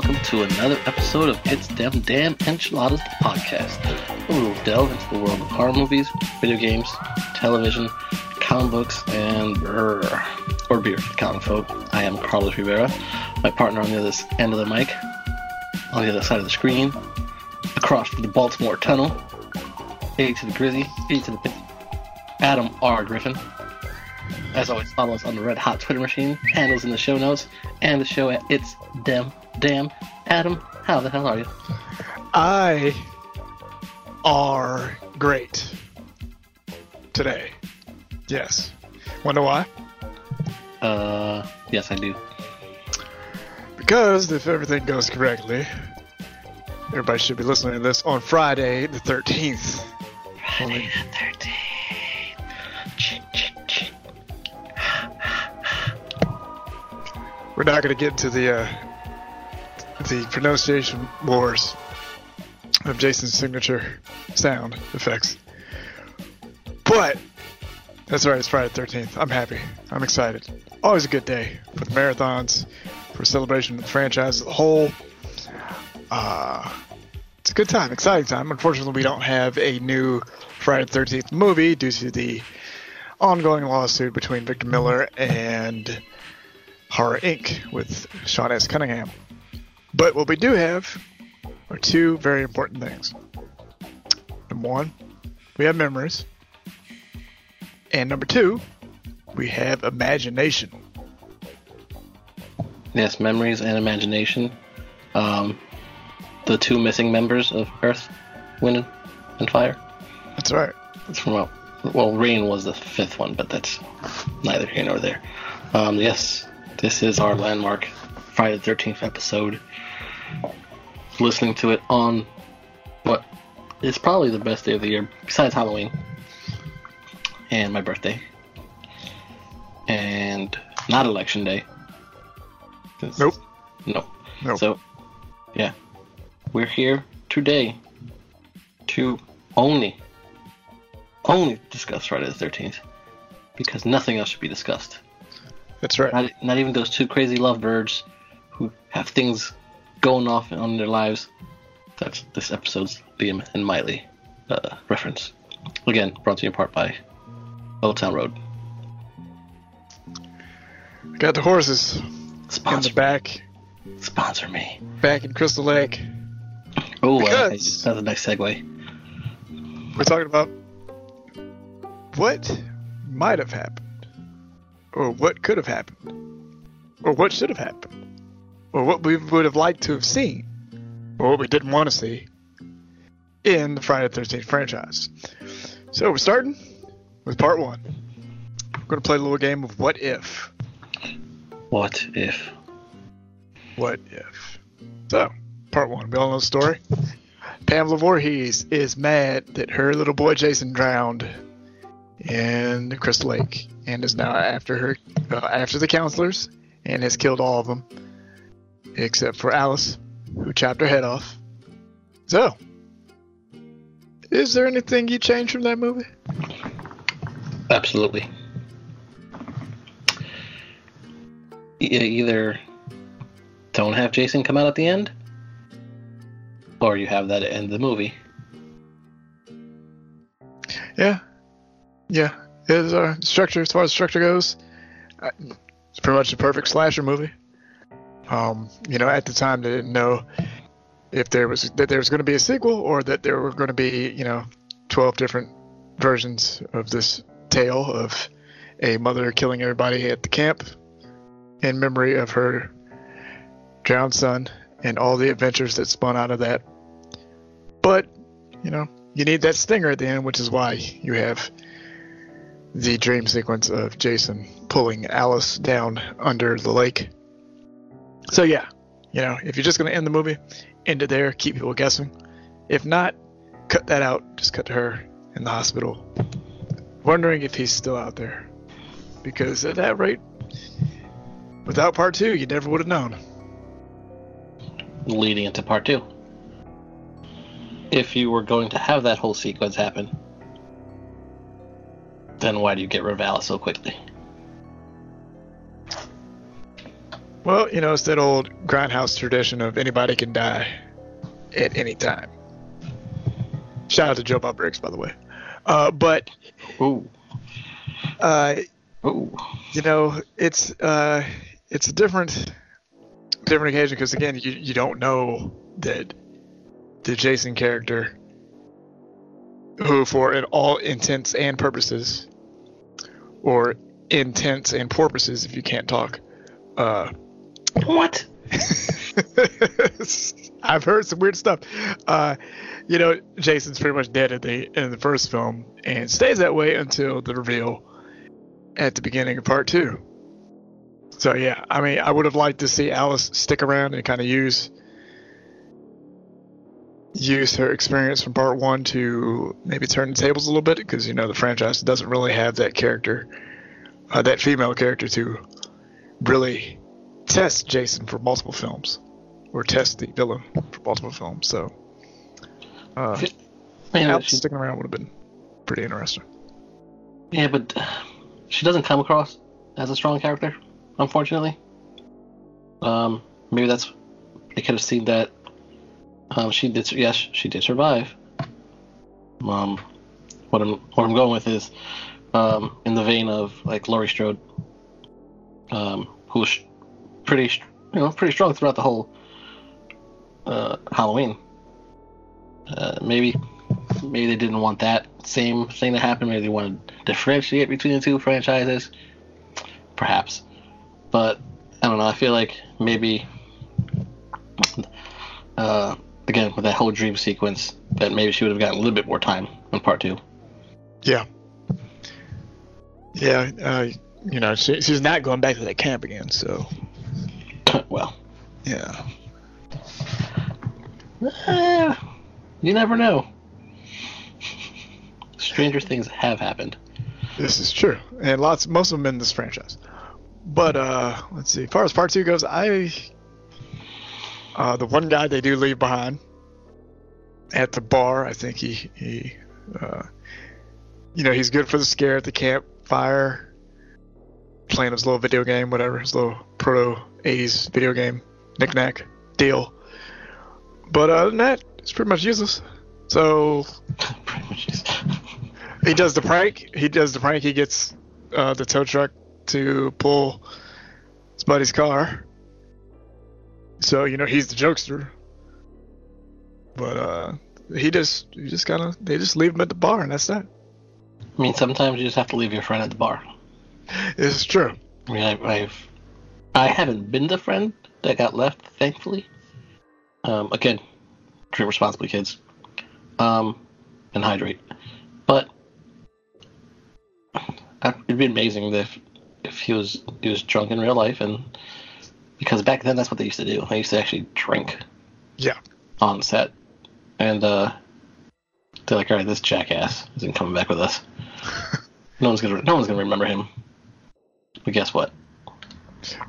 welcome to another episode of It's Them Damn Enchiladas the podcast, where we will delve into the world of horror movies, video games, television, comic books, and brr, or beer, for comic folk. I am Carlos Rivera. My partner on the other end of the mic, on the other side of the screen, across from the Baltimore Tunnel, A to the Grizzy, B to the Adam R. Griffin. As always, follow us on the Red Hot Twitter machine, handles in the show notes, and the show at It's Dem Damn. Adam, how the hell are you? I are great today. Yes. Wonder why? Uh, yes, I do. Because if everything goes correctly, everybody should be listening to this on Friday the 13th. Friday the 13th. We're not going to get into the uh, the pronunciation wars of Jason's signature sound effects. But that's right. It's Friday the 13th. I'm happy. I'm excited. Always a good day for the marathons, for celebration of the franchise as a whole. Uh, it's a good time, exciting time. Unfortunately, we don't have a new Friday the 13th movie due to the ongoing lawsuit between Victor Miller and Horror Inc. with Sean S. Cunningham. But what we do have are two very important things. Number one, we have memories. And number two, we have imagination. Yes, memories and imagination. Um, the two missing members of Earth, Wind, and Fire. That's right. That's from well, well, Rain was the fifth one, but that's neither here nor there. Um, yes, this is our landmark Friday the Thirteenth episode. Listening to it on what is probably the best day of the year besides Halloween and my birthday, and not election day. This- Nope. No. Nope. So, yeah, we're here today to only, only discuss Friday the Thirteenth because nothing else should be discussed. That's right. Not, not even those two crazy lovebirds who have things going off on their lives. That's this episode's Liam and Miley uh, reference. Again, brought to you in part by Old Town Road. Got the horses in the Sponsor, back, sponsor me. back in Crystal Lake. Oh, uh, that's a nice segue. We're talking about what might have happened, or what could have happened, or what should have happened, or what we would have liked to have seen, or what we didn't want to see in the Friday the 13th franchise. So we're starting with part one. We're going to play a little game of what if. What if? What if? So, part one. We all know the story. Pamela Voorhees is mad that her little boy Jason drowned in Crystal Lake and is now after her, uh, after the counselors, and has killed all of them except for Alice, who chopped her head off. So, is there anything you changed from that movie? Absolutely. E- either don't have Jason come out at the end, or you have that at the end of the movie. Yeah, yeah. Is our structure as far as structure goes, uh, it's pretty much a perfect slasher movie. Um, you know, at the time they didn't know if there was that there was going to be a sequel or that there were going to be you know twelve different versions of this tale of a mother killing everybody at the camp in memory of her drowned son and all the adventures that spun out of that. But, you know, you need that stinger at the end, which is why you have the dream sequence of Jason pulling Alice down under the lake. So, yeah, you know, if you're just to end the movie, end it there, keep people guessing. If not, cut that out. Just cut to her in the hospital, wondering if he's still out there. Because at that rate, without part two, you never would have known. leading into part two. If you were going to have that whole sequence happen, then why do you get Alice so quickly? Well, you know, it's that old grindhouse tradition of anybody can die at any time. Shout out to Joe Bob Briggs, by the way. Uh, but, Ooh, uh, ooh. you know, it's uh, it's a different different occasion because again, you you don't know that the Jason character, who for in all intents and purposes, or intents and purposes, if you can't talk, uh, What? I've heard some weird stuff. Uh, you know, Jason's pretty much dead in the in the first film, and stays that way until the reveal at the beginning of part two. So yeah, I mean, I would have liked to see Alice stick around and kind of use use her experience from part one to maybe turn the tables a little bit because you know the franchise doesn't really have that character, uh, that female character to really test Jason for multiple films or test the villain for multiple films. So, uh, Alice she- sticking around would have been pretty interesting. yeah, but uh, she doesn't come across as a strong character, unfortunately. Um, maybe that's they could have seen that. Um, she did. Yes, she did survive. Um, what I'm what I'm going with is, um, in the vein of like Laurie Strode, um, who was pretty, you know, pretty strong throughout the whole uh, Halloween. Uh, maybe, maybe they didn't want that same thing to happen. Maybe they wanted to differentiate between the two franchises, perhaps. But I don't know. I feel like maybe, uh, again with that whole dream sequence, that maybe she would have gotten a little bit more time in part two. Yeah. Yeah, uh, you know, she, she's not going back to that camp again, so well, yeah. eh, you never know. Stranger things have happened. This is true, and lots, most of them in this franchise. But uh, let's see. As far as part two goes, I uh, the one guy they do leave behind at the bar. I think he he, uh, you know, he's good for the scare at the campfire, playing his little video game, whatever, his little proto '80s video game knick-knack deal. But other than that, it's pretty much useless. So Pretty much just- he does the prank. He does the prank. He gets uh, the tow truck to pull his buddy's car. So you know he's the jokester. But uh, he just he just kind of they just leave him at the bar and that's that. I mean, sometimes you just have to leave your friend at the bar. It's true. I mean, I, I've I haven't been the friend that got left, thankfully. Um, again, drink responsibly, kids. Um, and hydrate. But it'd be amazing if if he was he was drunk in real life, and because back then that's what they used to do. They used to actually drink Yeah. on set, and uh, they're like, all right, this jackass isn't coming back with us. no one's gonna no one's gonna remember him. But guess what?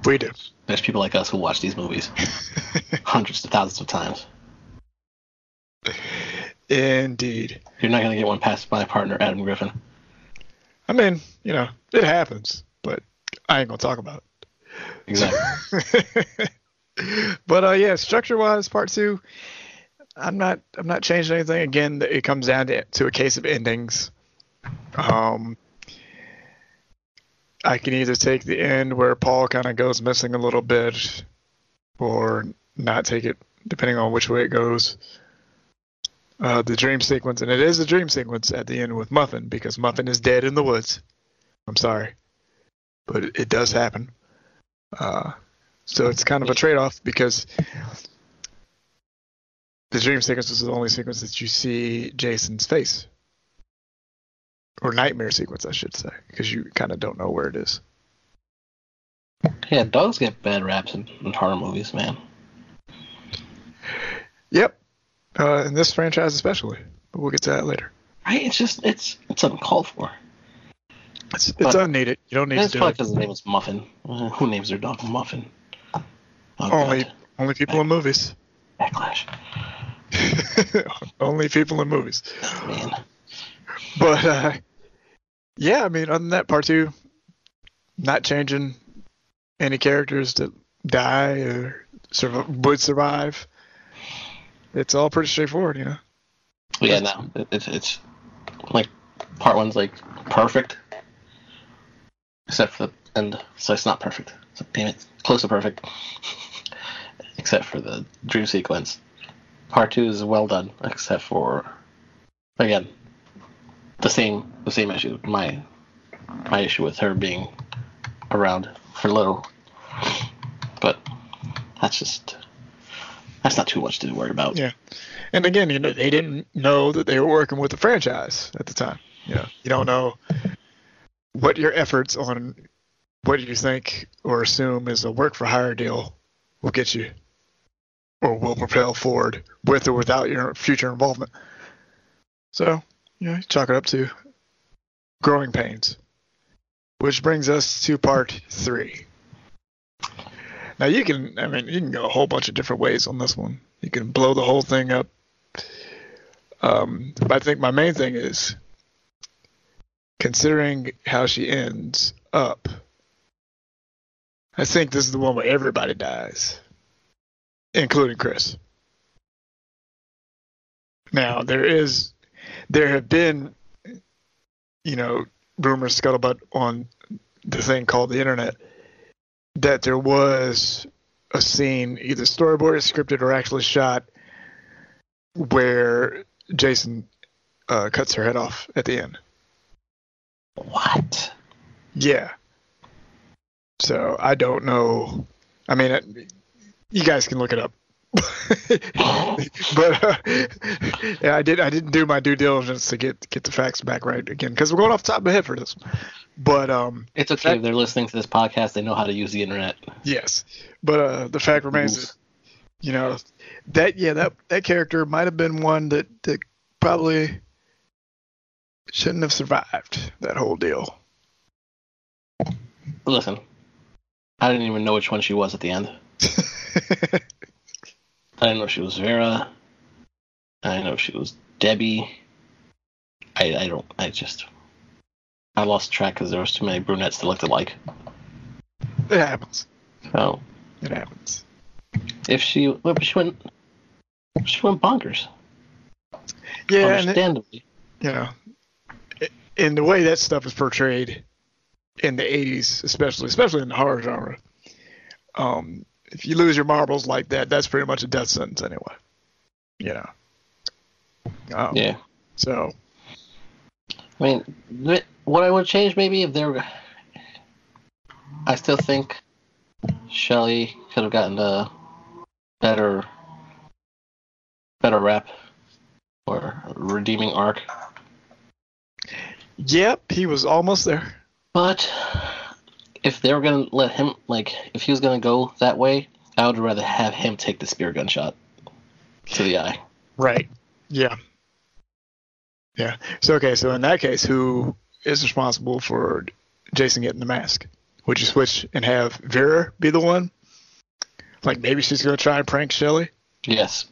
We do. There's people like us who watch these movies hundreds to thousands of times. Indeed. You're not gonna get one past my partner Adam Griffin. I mean, you know, it happens, but I ain't gonna talk about it. Exactly. but uh, yeah, structure-wise, part two, I'm not I'm not changing anything. Again, it comes down to, to a case of endings. Um, I can either take the end where Paul kind of goes missing a little bit, or not take it, depending on which way it goes. Uh, the dream sequence, and it is a dream sequence at the end with Muffin because Muffin is dead in the woods. I'm sorry, but it, it does happen. Uh, so it's kind of a trade-off because the dream sequence is the only sequence that you see Jason's face, or nightmare sequence, I should say, because you kind of don't know where it is. Yeah, dogs get bad raps in, in horror movies, man. Yep, uh, in this franchise especially, but we'll get to that later. Right? It's just it's it's uncalled for. It's it's But- unneeded. You don't need to do probably it. because his name was Muffin. Uh, Who names their dog Muffin? Oh, Only God. only people in movies. backlash. only people in movies. Oh, man. But uh, yeah, I mean, other than that, part two, not changing any characters that die or surv- would survive. It's all pretty straightforward, you know. Yeah, no, it's it's like part one's like perfect, except for the end. So it's not perfect. So damn it, close to perfect, except for the dream sequence. Part two is well done, except for again the same the same issue. My my issue with her being around for little, but that's just that's not too much to worry about. Yeah. And again, you know, they didn't know that they were working with the franchise at the time. You know, you don't know what your efforts on what you think or assume is a work for hire deal will get you or will propel forward with or without your future involvement. So, you know, chalk it up to growing pains. Which brings us to part three. Now you can, I mean, you can go a whole bunch of different ways on this one. You can blow the whole thing up. Um, but I think my main thing is considering how she ends up. I think this is the one where everybody dies, including Chris. Now there is, there have been, you know, rumors scuttlebutt on the thing called the internet that there was a scene, either storyboarded, scripted, or actually shot, where Jason uh, cuts her head off at the end. What? Yeah. So I don't know. I mean, you guys can look it up. but uh, yeah, I did. I didn't do my due diligence to get get the facts back right again because we're going off the top of my head for this. But um, It's okay if they're listening to this podcast. They know how to use the internet. Yes, but uh, the fact remains that you know that yeah that that character might have been one that that probably shouldn't have survived that whole deal. Listen, I didn't even know which one she was at the end. I know if she was Vera. I know if she was Debbie. I I don't. I just. I lost track because there was too many brunettes that looked alike. it happens. Oh. It happens. if she, well, she went, she went bonkers. Yeah, it, understandably. know, in the way that stuff is portrayed in the '80s, especially especially in the horror genre, um, if you lose your marbles like that, that's pretty much a death sentence anyway. You know. Um, yeah. So I mean, th- what I would change maybe if there. I still think Shelley could have gotten a better, better rep or redeeming arc, yep, he was almost there. but if they were gonna let him, like, if he was gonna go that way, I would rather have him take the spear gun shot to the eye. Right. Yeah. Yeah. So okay. So in that case, who is responsible for Jason getting the mask? Would you switch and have Vera be the one? Like maybe she's gonna try and prank Shelly. Yes.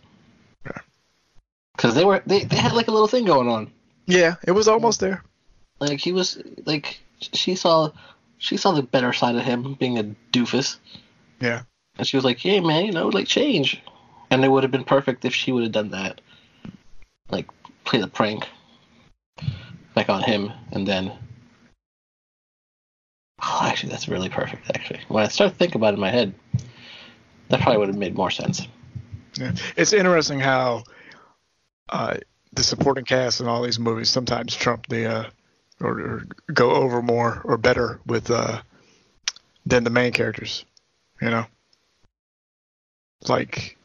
Because they were they, they had like a little thing going on. Yeah, it was almost there. Like he was like she saw she saw the better side of him being a doofus. Yeah. And she was like, "Hey man, you know, like change." And it would have been perfect if she would have done that. Like play the prank back on him and then Oh, actually that's really perfect actually. When I start to think about it in my head, that probably would have made more sense. Yeah. It's interesting how uh, the supporting cast in all these movies sometimes trump the uh, or, or go over more or better with uh, than the main characters. You know, like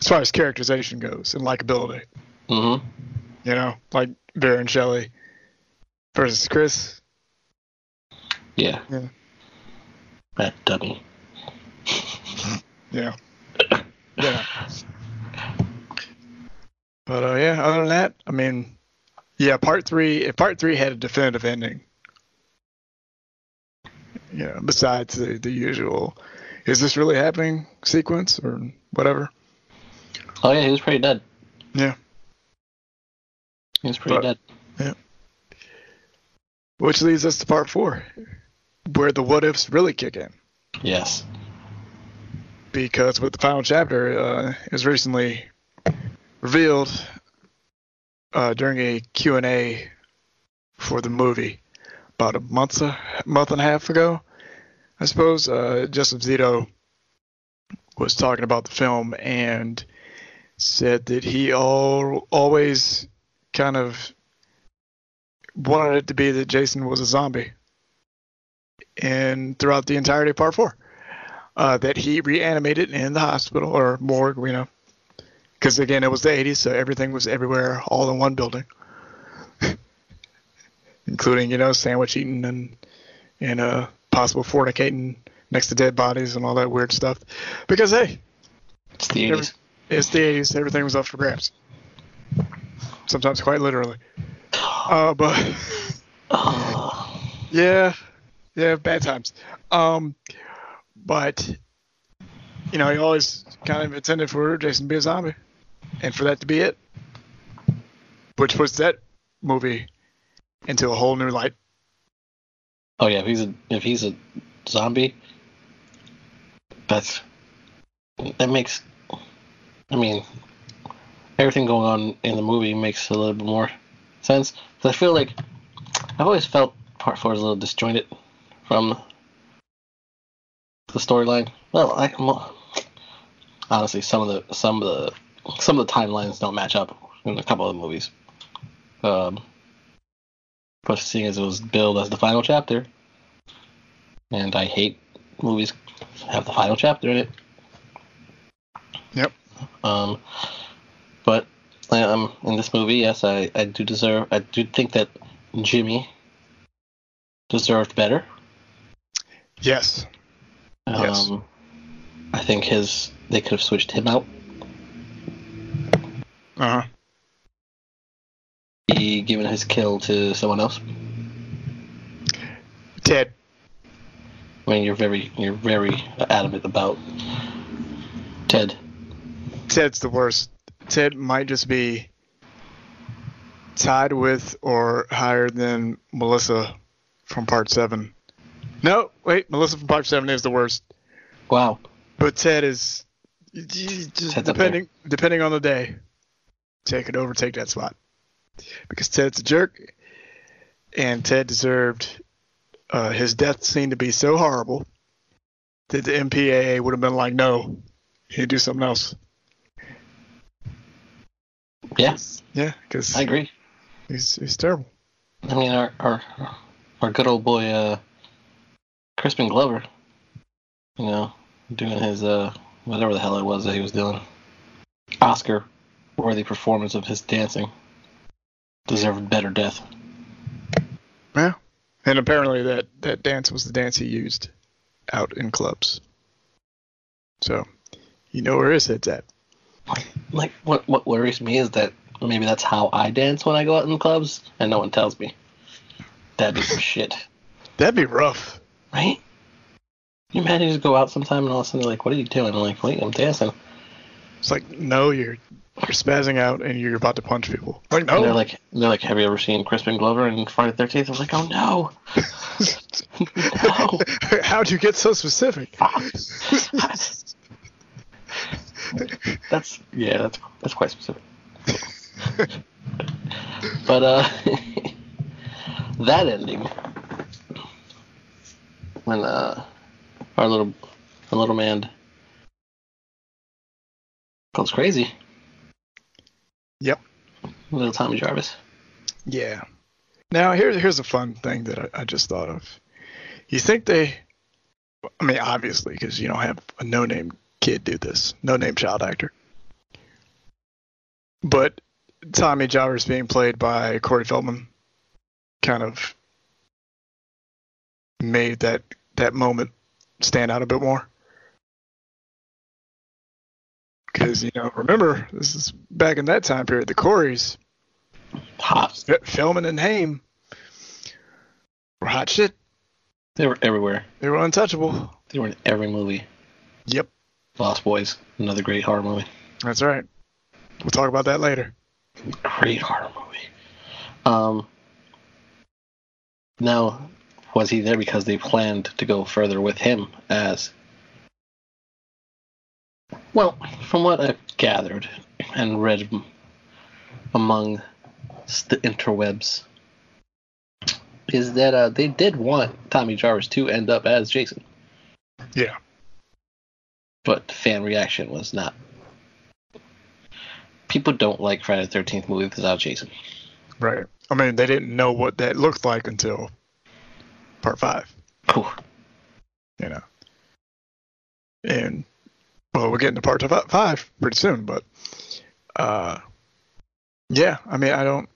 as far as characterization goes and likability. Mm-hmm. You know, like Vera and Shelley versus Chris. Yeah. Yeah. That dummy. Yeah. yeah. But uh, yeah, other than that, I mean, yeah, part three. If part three had a definitive ending, you know, besides the the usual, is this really happening sequence or whatever? Oh yeah, he was pretty dead. Yeah. He was pretty But- dead. Yeah. Which leads us to part four, where the what ifs really kick in. Yes. because with the final chapter uh, it was recently revealed uh, during a Q&A for the movie about a month a month and a half ago, I suppose. Uh, Joseph Zito was talking about the film and said that he all, always kind of wanted it to be that Jason was a zombie, and throughout the entirety of Part Four uh, that he reanimated in the hospital or morgue, you know, because again it was the 80s, so everything was everywhere, all in one building, including you know sandwich eating and and uh, possible fornicating next to dead bodies and all that weird stuff. Because hey, It's the Every- 80s. it's the 80s, everything was up for grabs. Sometimes quite literally. Uh, but. Yeah, yeah, bad times. Um, but you know, he always kind of intended for Jason to be a zombie, and for that to be it, which puts that movie into a whole new light. Oh yeah, if he's a if he's a zombie, that's that makes. I mean, everything going on in the movie makes a little bit more sense. 'Cause I feel like I've always felt part four is a little disjointed from the storyline. Well, I honestly some of the some of the some of the timelines don't match up in a couple of the movies. Um, but seeing as it was billed as the final chapter, and I hate movies have the final chapter in it. Yep. Um, but um, in this movie, yes, I, I do deserve. I do think that Jimmy deserved better. Yes. Yes. Um, I think his they could have switched him out. Uh huh. He given his kill to someone else. Ted. I mean, you're very you're very adamant about Ted. Ted's the worst. Ted might just be tied with or higher than Melissa from Part Seven. No, wait, Melissa from Part Seven is the worst. Wow. But Ted is just Ted's depending depending on the day. Ted could overtake that spot because Ted's a jerk, and Ted deserved uh, his death scene to be so horrible that the MPAA would have been like, "No, you do something else." Yeah, Yeah, because I agree. he's he's terrible. I mean, our our our good old boy, uh, Crispin Glover. You know, doing his uh whatever the hell it was that he was doing, Oscar worthy performance of his dancing. Deserved better death. Yeah, and apparently that that dance was the dance he used out in clubs. So, you know where his head's at. Like what what worries me is that maybe that's how I dance when I go out in clubs and no one tells me. That'd be some shit, That'd be rough. right? You imagine you just go out sometime and all of a sudden they're like, "What are you doing?" I'm like, "Wait, I'm dancing." It's like, no, you're you're spazzing out and you're about to punch people. Like, And they're like, they're like, "Have you ever seen Crispin Glover in Friday the 13th? I was like, "Oh no, no." How'd you get so specific? that's yeah, that's that's quite specific. but uh, that ending when uh our little our little man goes crazy. Little Tommy Jarvis. Yeah. Now here here's a fun thing that I, I just thought of. You think they? I mean, obviously, because you don't have a no-name kid do this, no-name child actor. But Tommy Jarvis being played by Corey Feldman kind of made that that moment stand out a bit more. Because you know, remember this is back in that time period. The Coreys, Hot. F- Feldman and Haim, were hot shit. They were everywhere. They were untouchable. They were in every movie. Yep, Lost Boys, another great horror movie. that's right. We'll talk about that later. Great horror movie. Um. Now, was he there because they planned to go further with him as? Well, from what I've gathered and read among the interwebs, is that uh, they did want Tommy Jarvis to end up as Jason, Yeah, but fan reaction was not. People don't like Friday the Thirteenth movies without Jason. right. I mean, they didn't know what that looked like until part five. Cool. You know, and well, we're getting to part five pretty soon, but uh, yeah. I mean, I don't,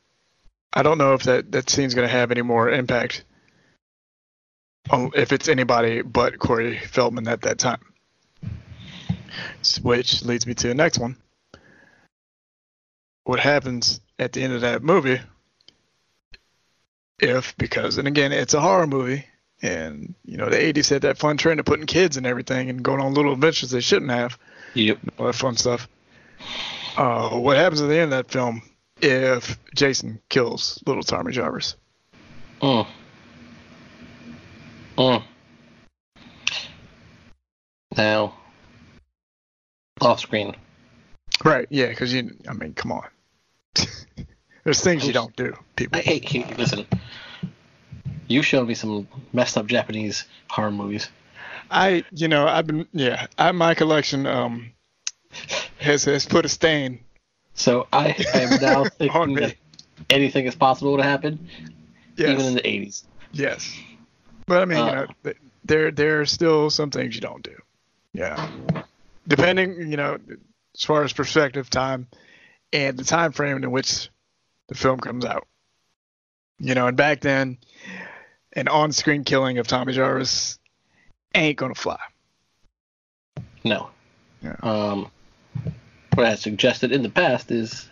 I don't know if that that scene's gonna have any more impact. On, if it's anybody but Corey Feldman at that time. Which leads me to the next one. What happens at the end of that movie if because and again it's a horror movie and you know the 80s had that fun trend of putting kids and everything and going on little adventures they shouldn't have Yep. all that fun stuff uh, what happens at the end of that film if jason kills little tommy jarvis Oh. Mm. Now, off screen. right yeah because you i mean come on there's things you don't do people I hate you. Listen, you showed me some messed up Japanese horror movies. i you know i've been yeah I, my collection um has has put a stain So I am now thinking that anything is possible to happen, yes even in the 80s. Yes. But I mean, you Uh, know, there there are still some things you don't do. Yeah. Depending, you know, as far as perspective, time, and the time frame in which the film comes out. You know, and back then, an on-screen killing of Tommy Jarvis ain't gonna fly. No. Yeah. Um, what I had suggested in the past is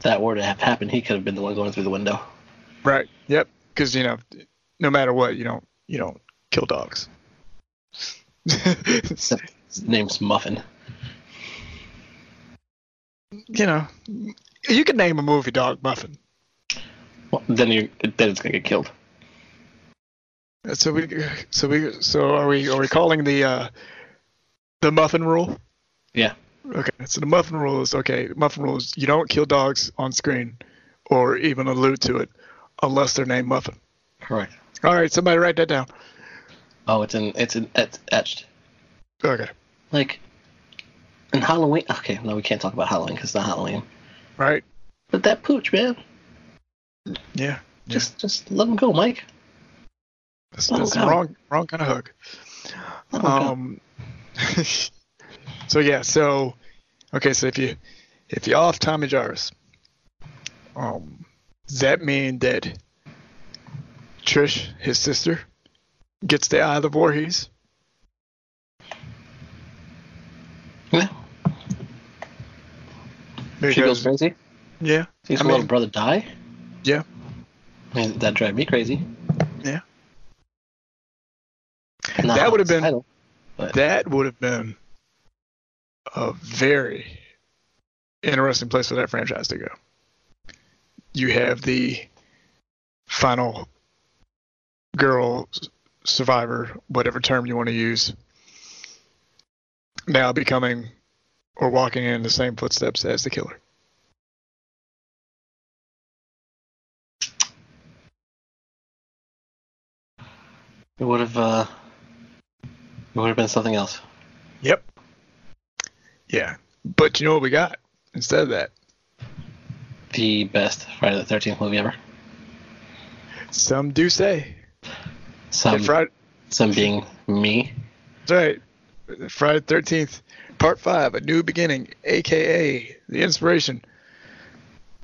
that were to have happened, he could have been the one going through the window. Right. Yep. Because you know, no matter what, you don't you don't kill dogs. His name's Muffin. you know, you can name a movie Dog Muffin. Well, then you then it's gonna get killed. So we, so we, so are we? Are we calling the uh, the muffin rule? Yeah. Okay. So the muffin rule is okay. Muffin rule is you don't kill dogs on screen, or even allude to it, unless they're named Muffin. Correct. All right. Somebody write that down. Oh, it's in it's in it's etched. Okay. Like in Halloween. Okay, no, we can't talk about Halloween because it's not Halloween. Right. But that pooch, man, Yeah. just just let him go, Mike. That's, that's the wrong wrong kind of hug. Let him go. Um. so yeah. So okay. So if you if you off Tommy Jarvis, um, does that mean that Trish, his sister, gets the eye of the Voorhees? Yeah, she goes crazy. yeah. Sees her little brother die. Yeah. Mean, that drive me crazy. Yeah. Not That would've been- title, That would have been a very interesting place for that franchise to go. You have the final girl survivor, whatever term you want to use, now becoming or walking in the same footsteps as the killer. it would have uh, it would have been something else. Yep. Yeah. But you know what we got instead of that? The best Friday the Thirteenth movie ever. Some do say. Some, Friday, some being me. that's right. Friday the Thirteenth, Part Five, a new beginning, aka the inspiration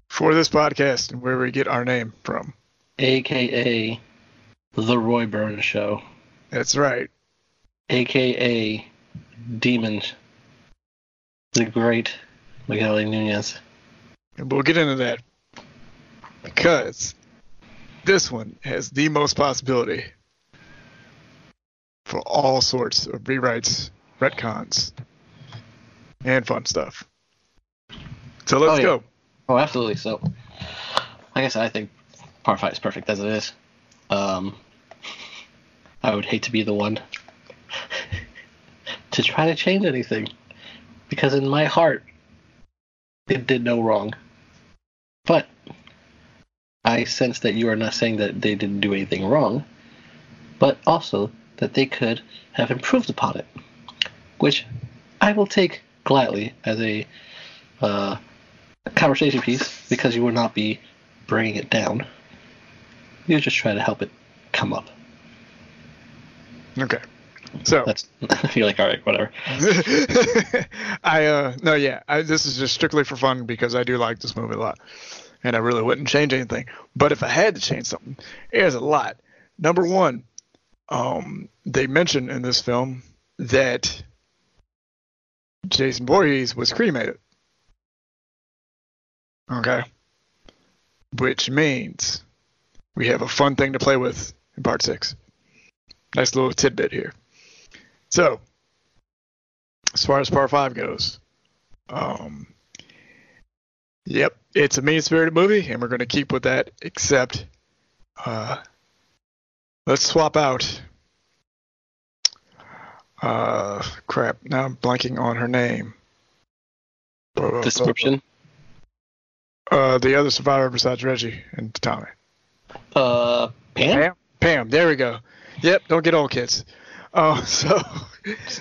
for this podcast and where we get our name from. AKA The Roy Burns Show. That's right. AKA Demon. The great Miguel Nunez. And we'll get into that because this one has the most possibility for all sorts of rewrites, retcons, and fun stuff. So let's Oh, yeah. go. Oh, absolutely. So, I guess I think Part 5 is perfect as it is. Um, I would hate to be the one to try to change anything. Because in my heart, it did no wrong. But I sense that you are not saying that they didn't do anything wrong, but also that they could have improved upon it. Which I will take gladly as a uh, conversation piece because you will not be bringing it down. You just try to help it come up. Okay. So That's you're like, all right, whatever. I uh no yeah, I, this is just strictly for fun because I do like this movie a lot, and I really wouldn't change anything. But if I had to change something, there's a lot. Number one, um, they mention in this film that Jason Voorhees was cremated. Okay. Which means we have a fun thing to play with in part six. Nice little tidbit here. So, as far as part five goes, um, yep, it's a mean spirited movie, and we're going to keep with that, except, uh, let's swap out. Uh, crap, now I'm blanking on her name. Description. Uh, the other survivor besides Reggie and Tommy. Uh, Pam. Pam? Pam, there we go. Yep, don't get old, kids. Oh, so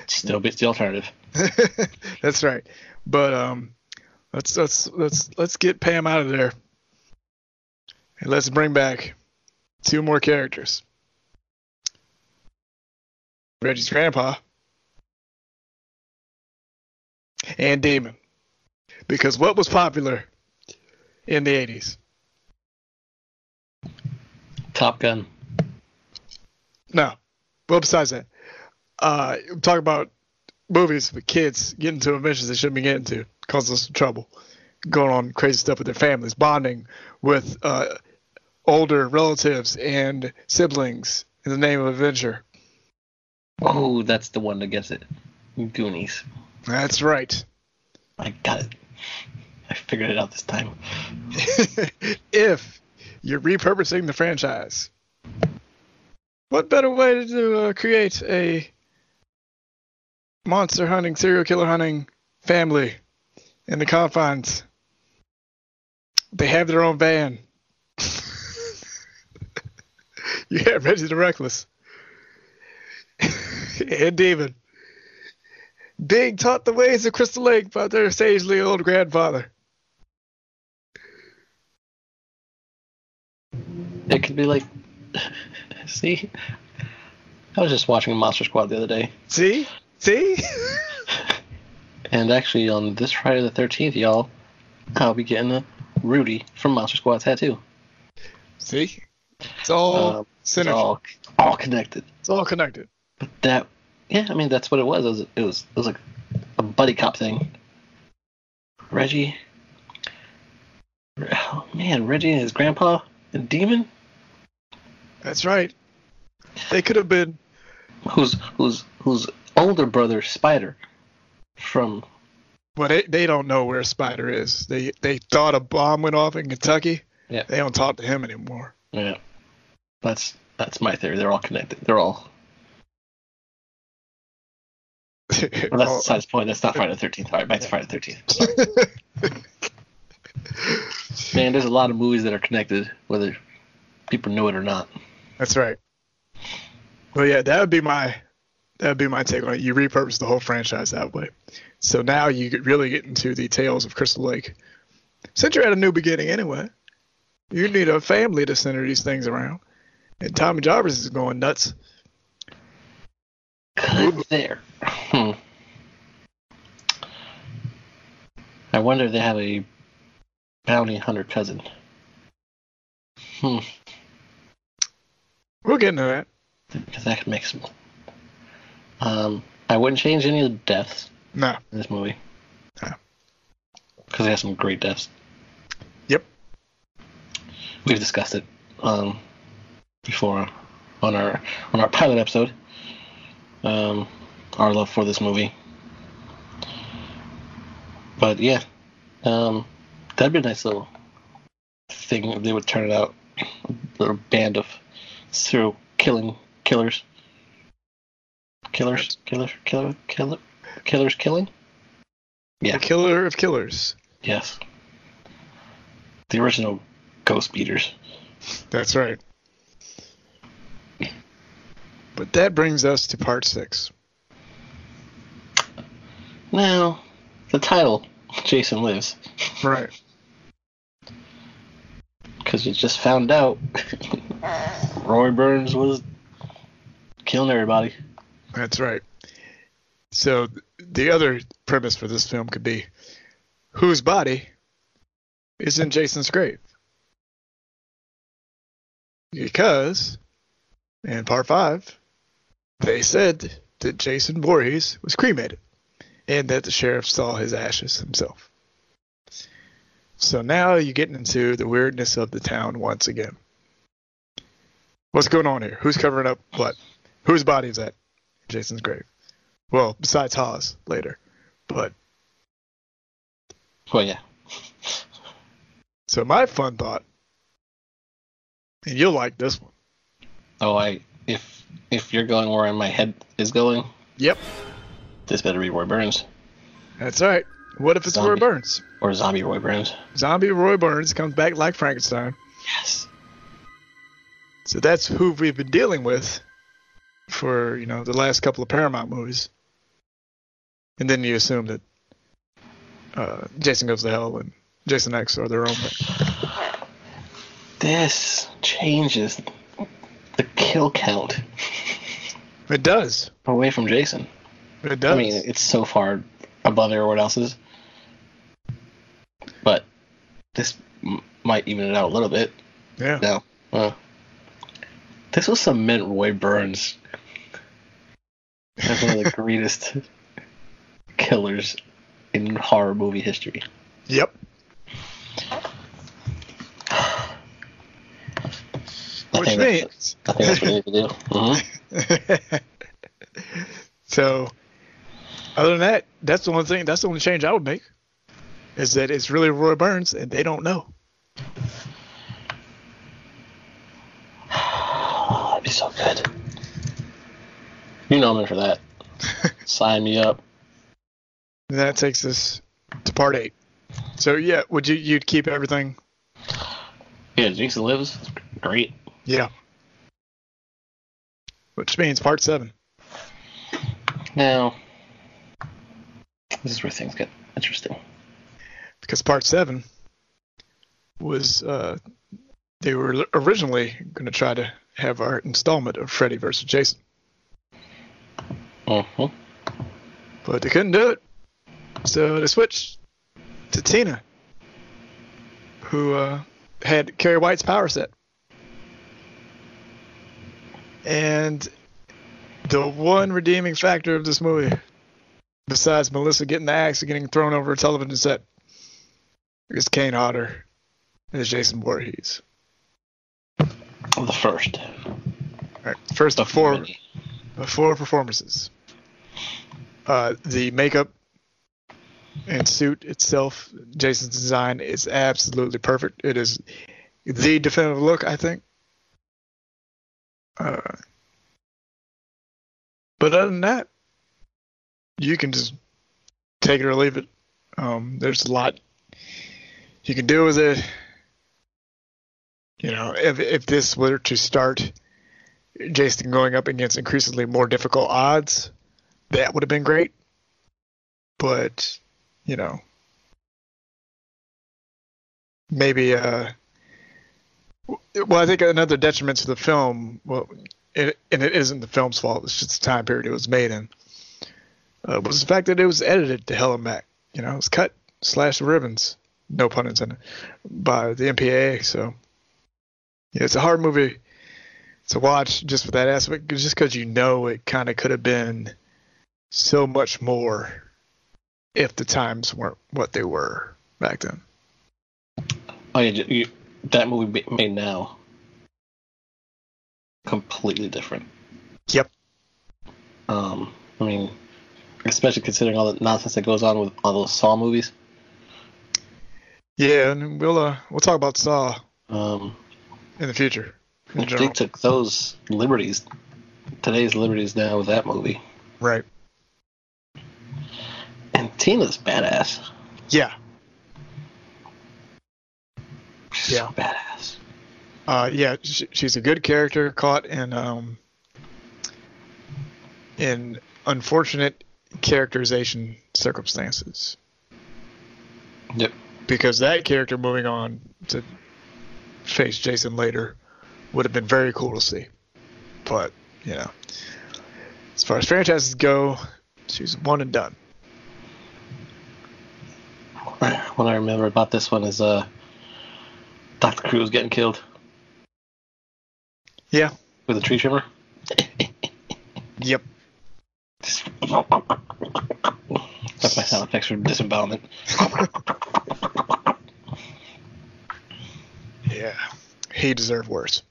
Still beats the alternative. that's right. But um, let's let's let's let's get Pam out of there, and let's bring back two more characters. Reggie's grandpa and Damon, because what was popular in the '80s? Top Gun. No. Well, besides that, uh, talk about movies with kids getting to adventures they shouldn't be getting to, causing us some trouble, going on crazy stuff with their families, bonding with uh, older relatives and siblings in the name of adventure. Oh, that's the one that gets it. Goonies. That's right. I got it. I figured it out this time. if you're repurposing the franchise, what better way to uh, create a monster hunting, serial killer hunting family in the confines? They have their own van. you have Reggie the Reckless and David. Being taught the ways of Crystal Lake by their sagely old grandfather. It could be like. See? I was just watching Monster Squad the other day. See? See? And actually, on this Friday the 13th, y'all, I'll be getting a Rudy from Monster Squad tattoo. See? It's all Um, It's all, all connected. It's all connected. But that, yeah, I mean, that's what it was. It was, it was, it was like a buddy cop thing. Reggie. Oh, man, Reggie and his grandpa and Demon, That's right. They could have been. Who's, who's, whose older brother Spider from Well, they, they don't know where Spider is. They they thought a bomb went off in Kentucky. Yeah. They don't talk to him anymore. yeah. That's that's my theory. They're all connected. They're all. Well, that's Oh, besides the point. That's not Friday the Thirteenth. All right, back to Friday the Thirteenth. Man, there's a lot of movies that are connected, whether people know it or not. That's right. Well, yeah, that would be my that would be my take on it. You repurpose the whole franchise that way. So now you could really get into the tales of Crystal Lake. Since you're at a new beginning anyway, you need a family to center these things around. And Tommy Jarvis is going nuts. Good there. Hmm. I wonder if they have a bounty hunter cousin. Hmm. We'll get into that. Because that could make some. Um, I wouldn't change any of the deaths No. in this movie. No. Because they have some great deaths. Yep. We've discussed it um, before on our on our pilot episode. Um, our love for this movie. But yeah, um, that'd be a nice little thing if they would turn it out. A little band of serial killing killers. Killers, killer, killer, killer, killers killing. Yeah. The killer of killers. Yes. The original Ghost Beaters. That's right. But that brings us to part six. Now, the title, Jason Lives, Right. because you just found out Roy Burns was killing everybody. That's right. So the other premise for this film could be whose body is in Jason's grave? Because in part five, they said that Jason Voorhees was cremated and that the sheriff saw his ashes himself. So now you're getting into the weirdness of the town once again. What's going on here? Who's covering up what? Whose body is that? Jason's grave. Well, besides Hawes later. But Well, yeah. so my fun thought, and you'll like this one. Oh, I if if you're going where my head is going, Yep, this better be Roy Burns that's right. What if it's Roy Burns? or Zombie Roy Burns. Zombie Roy Burns comes back like Frankenstein. Yes. So that's who we've been dealing with for you know the last couple of Paramount movies. And then you assume that uh, Jason Goes to Hell and Jason X are their own thing. This changes the kill count It does. away from Jason. It does. I mean, it's so far above everyone else's. But this m- might even it out a little bit. yeah. No. Well, this some mint Roy Burns as one of the greatest killers in horror movie history. Yep. I Which think means that's, I think that's what we need to do. hmm so, other than that, that's the only thing. That's the only change I would make. Is that it's really Roy Burns, and they don't know. That'd be so good. You know I'm in for that. Sign me up. And that takes us to part eight. So yeah, would you you'd keep everything? Yeah, Jason Lives. Great. Yeah. Which means part seven. Now, this is where things get interesting. because part seven was uh, they were originally going to try to have our installment of Freddy versus Jason, hmm but they couldn't do it, so they switched to Tina, who uh, had Carrie White's power set, and the one redeeming factor of this movie, besides Melissa getting the axe and getting thrown over a television set, is Kane Hodder as Jason Voorhees. The first. All right, first of four, many. four performances. Uh, the makeup and suit itself, Jason's design is absolutely perfect. It is the definitive look, I think. Uh, but other than that, you can just take it or leave it. Um, there's a lot you can do with it. You know, if if this were to start Jason going up against increasingly more difficult odds, that would have been great. But, you know, maybe uh Well, I think another detriment to the film, well, it, and it isn't the film's fault. It's just the time period it was made in. Uh, was the fact that it was edited to hell and back. You know, it was cut, slashed ribbons, no pun intended, by the MPAA. So, yeah, it's a hard movie to watch just for that aspect, just because you know it kind of could have been so much more if the times weren't what they were back then. Oh yeah, you, that movie made now completely different. Yep. Um, I mean, especially considering all the nonsense that goes on with all those Saw movies. Yeah, and we'll uh, we'll talk about Saw Um, in the future. In they took those liberties, today's liberties now with that movie, Right. Tina's badass. Yeah. She's Yeah. so badass. Uh, yeah, sh- she's a good character caught in um, in unfortunate characterization circumstances. Yep. Because that character moving on to face Jason later would have been very cool to see. But you know, as far as franchises go, she's one and done. What I remember about this one is uh, Dr. Crews getting killed Yeah. with a tree trimmer. Yep. That's my sound effects for disembowelment. Yeah. He deserved worse.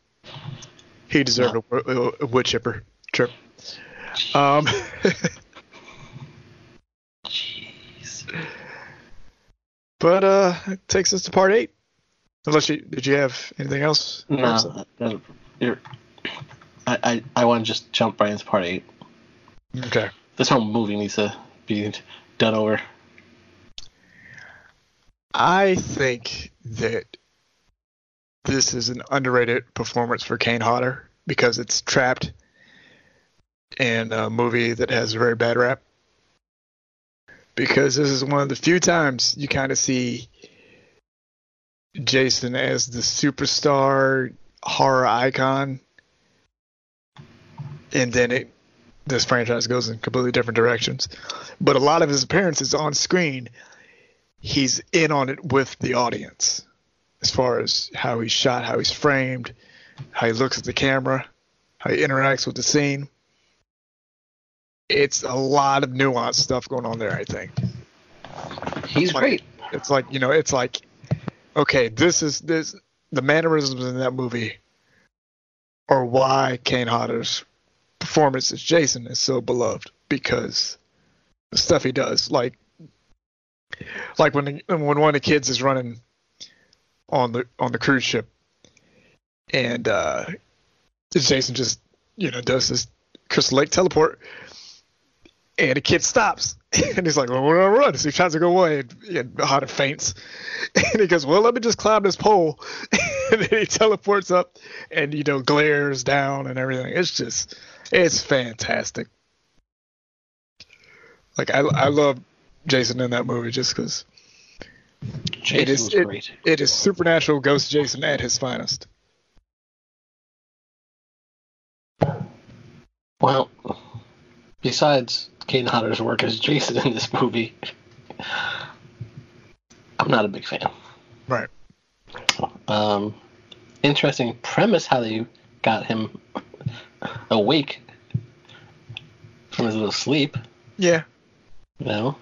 He deserved a, a, a wood chipper trip. Um. But uh, it takes us to part eight. Unless you did you have anything else? No, that- I, I, I want to just jump right into part eight. Okay. This whole movie needs to be done over. I think that this is an underrated performance for Kane Hodder because it's trapped in a movie that has a very bad rap. Because this is one of the few times you kind of see Jason as the superstar horror icon, and then it this franchise goes in completely different directions. But a lot of his appearances on screen, he's in on it with the audience, as far as how he's shot, how he's framed, how he looks at the camera, how he interacts with the scene. It's a lot of nuanced stuff going on there. I think. He's Like- great. It's like you know, it's like, okay, this is this the mannerisms in that movie, are why Kane Hodder's performance as Jason is so beloved because the stuff he does, like, like when when one of the kids is running on the on the cruise ship, and uh, Jason just you know does this Crystal Lake teleport, and the kid stops. And he's like, well, we're gonna run. So he tries to go away, and, and Hodder faints. And he goes, well, let me just climb this pole. and then he teleports up, and you know, glares down and everything. It's just, it's fantastic. Like I, I love Jason in that movie just because Jason is- was it- great. it is supernatural ghost Jason at his finest. Well, besides Kane Hodder's work as Jason in this movie, I'm not a big fan. Right. Um, interesting premise how they got him awake from his little sleep. Yeah. You know,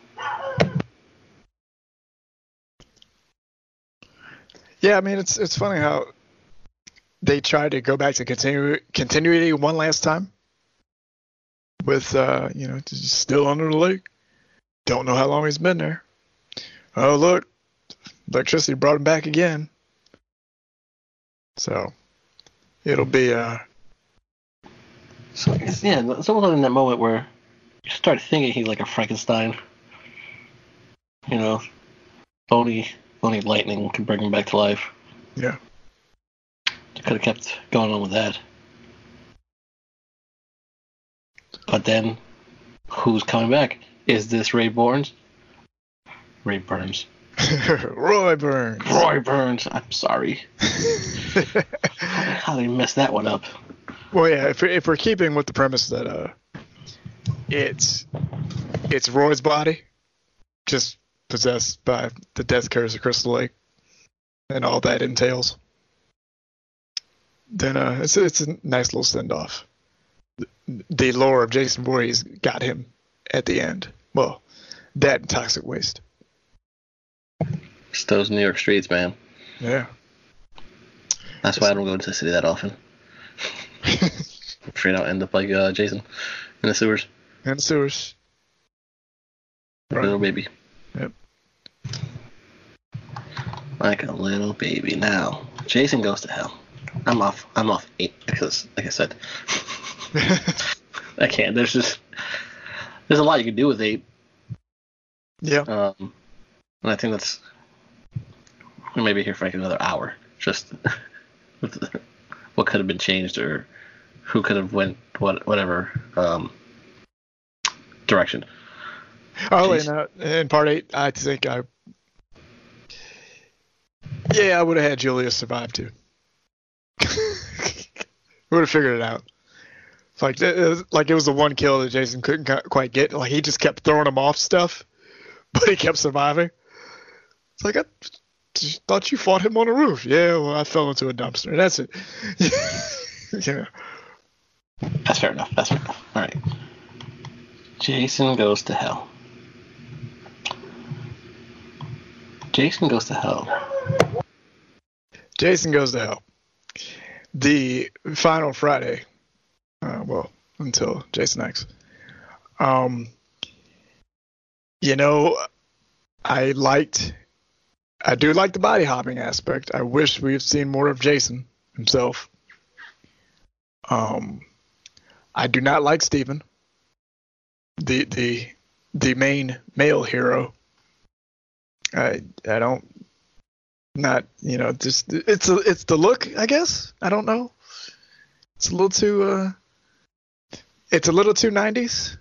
Yeah, I mean it's it's funny how they tried to go back to continue continuity one last time with uh you know still under the lake. Don't know how long he's been there. Oh look, electricity brought him back again. So it'll be uh so it's, yeah, it's almost in that moment where you start thinking he's like a Frankenstein. You know, only only lightning can bring him back to life. yeah. They could have kept going on with that. But then, who's coming back? Is this Ray Burns? Ray Burns. Roy Burns. Roy Burns. I'm sorry. How did he mess that one up? Well, yeah. If we're, if we're keeping with the premise that uh, it's it's Roy's body, just possessed by the death curse of Crystal Lake, and all that entails, then uh, it's it's a nice little send off. The, lore of Jason Voorhees got him at the end. Well, that and toxic waste. It's those New York streets, man. Yeah. That's why I don't go to the city that often. I'm Afraid I'll end up like uh, Jason in the sewers. In the sewers. Little baby. Yep. Like a little baby. Now, Jason goes to hell. I'm off. I'm off eight because, like I said, I can't. There's just there's a lot you can do with eight. yeah. Um, and I think that's we may be here for like another hour. Just with what could have been changed or who could have went what whatever um, direction. Oh, and uh, in part eight, I think I. Yeah, I would have had Julius survive too. We would have figured it out. Like, it was, like it was the one kill that Jason couldn't quite get. Like he just kept throwing him off stuff, but he kept surviving. It's like I thought you fought him on a roof. Yeah, well, I fell into a dumpster. That's it. you know. That's fair enough. That's fair enough. All right. Jason goes to hell. Jason goes to hell. Jason Goes to Hell. The final Friday. Uh, well, until Jason X. Um, you know, I liked, I do like the body hopping aspect. I wish we had seen more of Jason himself. Um, I do not like Steven, the the the main male hero. I I don't not you know just it's a, it's the look I guess I don't know it's a little too uh it's a little too 90s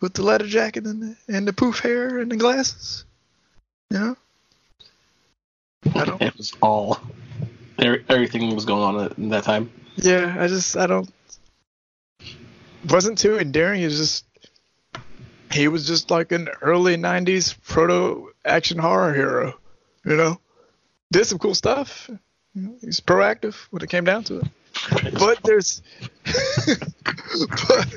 with the leather jacket and the, and the poof hair and the glasses. You know? I don't It was all everything was going on in that time. yeah I just I don't wasn't too endearing. It's just he was just like an early 90s proto action horror hero you know? Did some cool stuff. You know, he's proactive when it came down to it but there's but,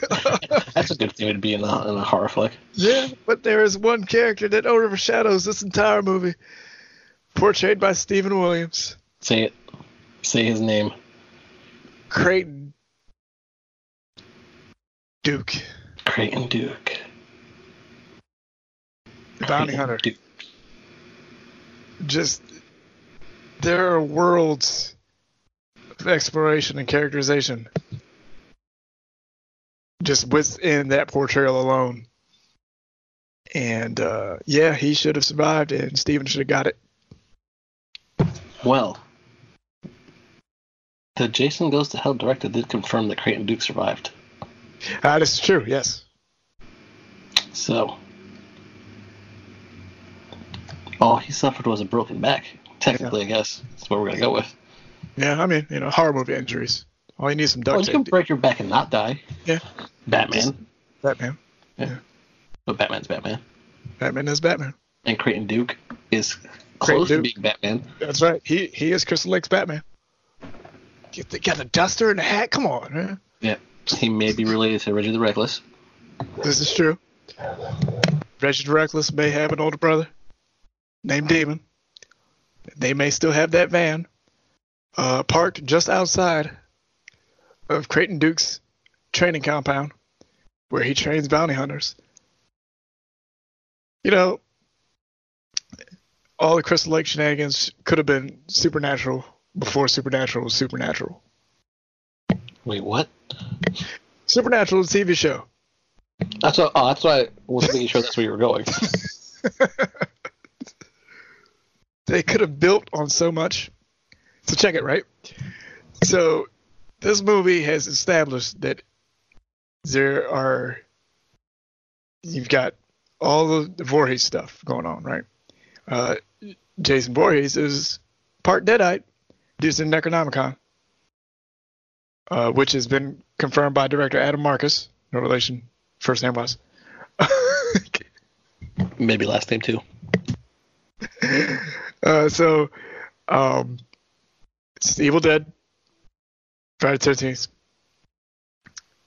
That's a good thing to be in a, in a horror flick. yeah but there is one character that overshadows this entire movie portrayed by Steven Williams Say it. Say his name. Creighton Duke Creighton Duke. the bounty Creighton hunter Duke. just there are worlds exploration and characterization just within that portrayal alone. And uh, yeah, he should have survived, and Steven should have got it. Well, the Jason Goes to Hell director did confirm that Creighton Duke survived. That is true. Yes. So, all he suffered was a broken back. Technically, I guess that's what we're gonna go with. Yeah, I mean, you know, horror movie injuries. All you need is some duct Well, you can break your back and not die. Yeah. Batman, Batman. Yeah. But Batman's Batman, Batman is Batman. and Creighton Duke is close to being Batman. That's right. He he is Crystal Lake's Batman. Get the, got the duster and the hat. Come on, man. Yeah, he may be related to Reggie the Reckless. This is true. Reggie the Reckless may have an older brother named Demon. They may still have that van uh, parked just outside of Creighton Duke's training compound where he trains bounty hunters. You know, all the Crystal Lake shenanigans could have been supernatural before supernatural was supernatural. Wait, what? Supernatural is a TV show. That's what. Oh, that's why I was making sure that's where you were going. they could have built on so much. So check it, right? So this movie has established that there are you've got all the Voorhees stuff going on, right? Uh, Jason Voorhees is part Deadite, due to Necronomicon, uh, which has been confirmed by director Adam Marcus. No relation, first name was. Maybe last name too. uh, so, um, it's Evil Dead, Friday the 13th,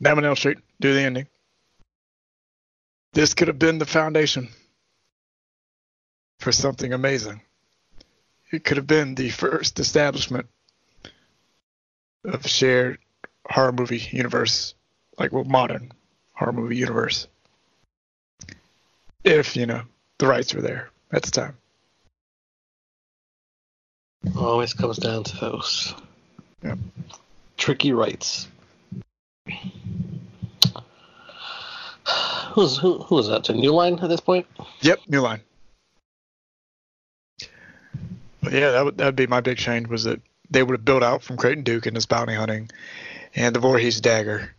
Nightmare Elm Street, do the ending. This could have been the foundation for something amazing. It could have been the first establishment of a shared horror movie universe, like well, modern horror movie universe. If, you know, the rights were there at the time. Always comes down to those Yep. tricky rights. Who's who? Who is that? To New Line at this point? Yep, new line. But yeah, that would that'd be my big change was that they would have built out from Creighton Duke and his bounty hunting, and the Voorhees dagger,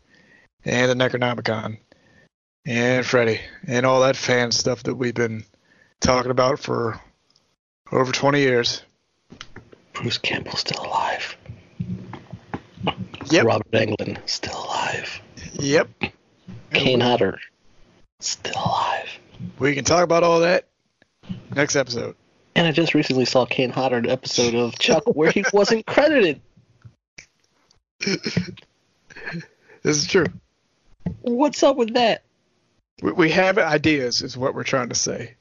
and the Necronomicon, and Freddy, and all that fan stuff that we've been talking about for over 20 years. Bruce Campbell still alive. Yep. Robert Englund still alive. Yep. Kane Hodder still alive. We can talk about all that next episode. And I just recently saw Kane Hodder an episode of Chuck where he wasn't credited. This is true. What's up with that? We, we have ideas, is what we're trying to say.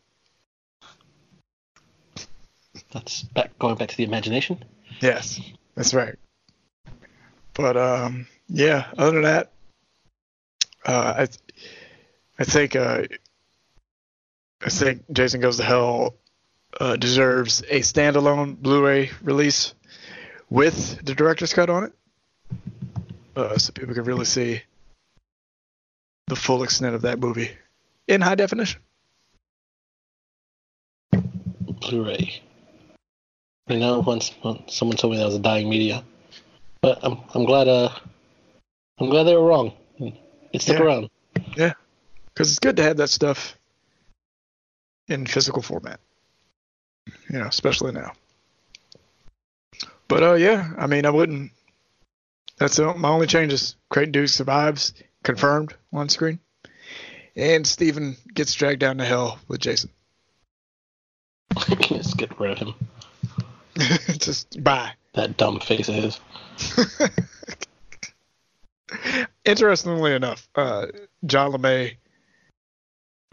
That's back, going back to the imagination. Yes, that's right. But um, yeah. Other than that, uh, I I think uh, I think Jason Goes to Hell uh, deserves a standalone Blu-ray release with the director's cut on it, uh, so people can really see the full extent of that movie in high definition. Blu-ray. I know once someone told me that was a dying media, but I'm I'm glad uh I'm glad they were wrong. It stuck Yeah. around. because it's good to have that stuff in physical format. You know, especially now. But uh, yeah, I mean, I wouldn't. That's my only changes. Creighton Duke survives, confirmed on screen, and Steven gets dragged down to hell with Jason. Let's get rid of him. Just bye. That dumb face of his. Interestingly enough, uh, John LeMay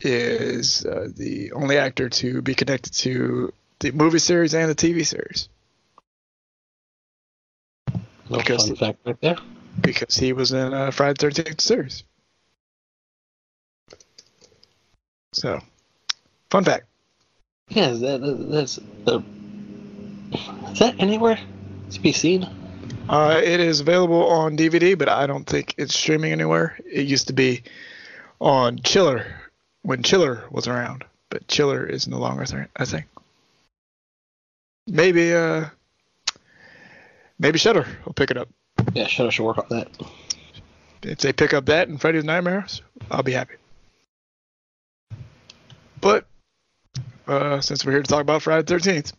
is uh, the only actor to be connected to the movie series and the TV series No Because- fun fact right there. because he was in uh, Friday the 13th series. So, fun fact. Yeah, that, that's the. Is that anywhere to be seen? Uh, it is available on DVD, but I don't think it's streaming anywhere. It used to be on Chiller when Chiller was around, but Chiller is no longer there, I think. Maybe, uh, maybe Shudder will pick it up. Yeah, Shudder should work on that. If they pick up that and Freddy's Nightmares, I'll be happy. But uh, since we're here to talk about Friday the 13th,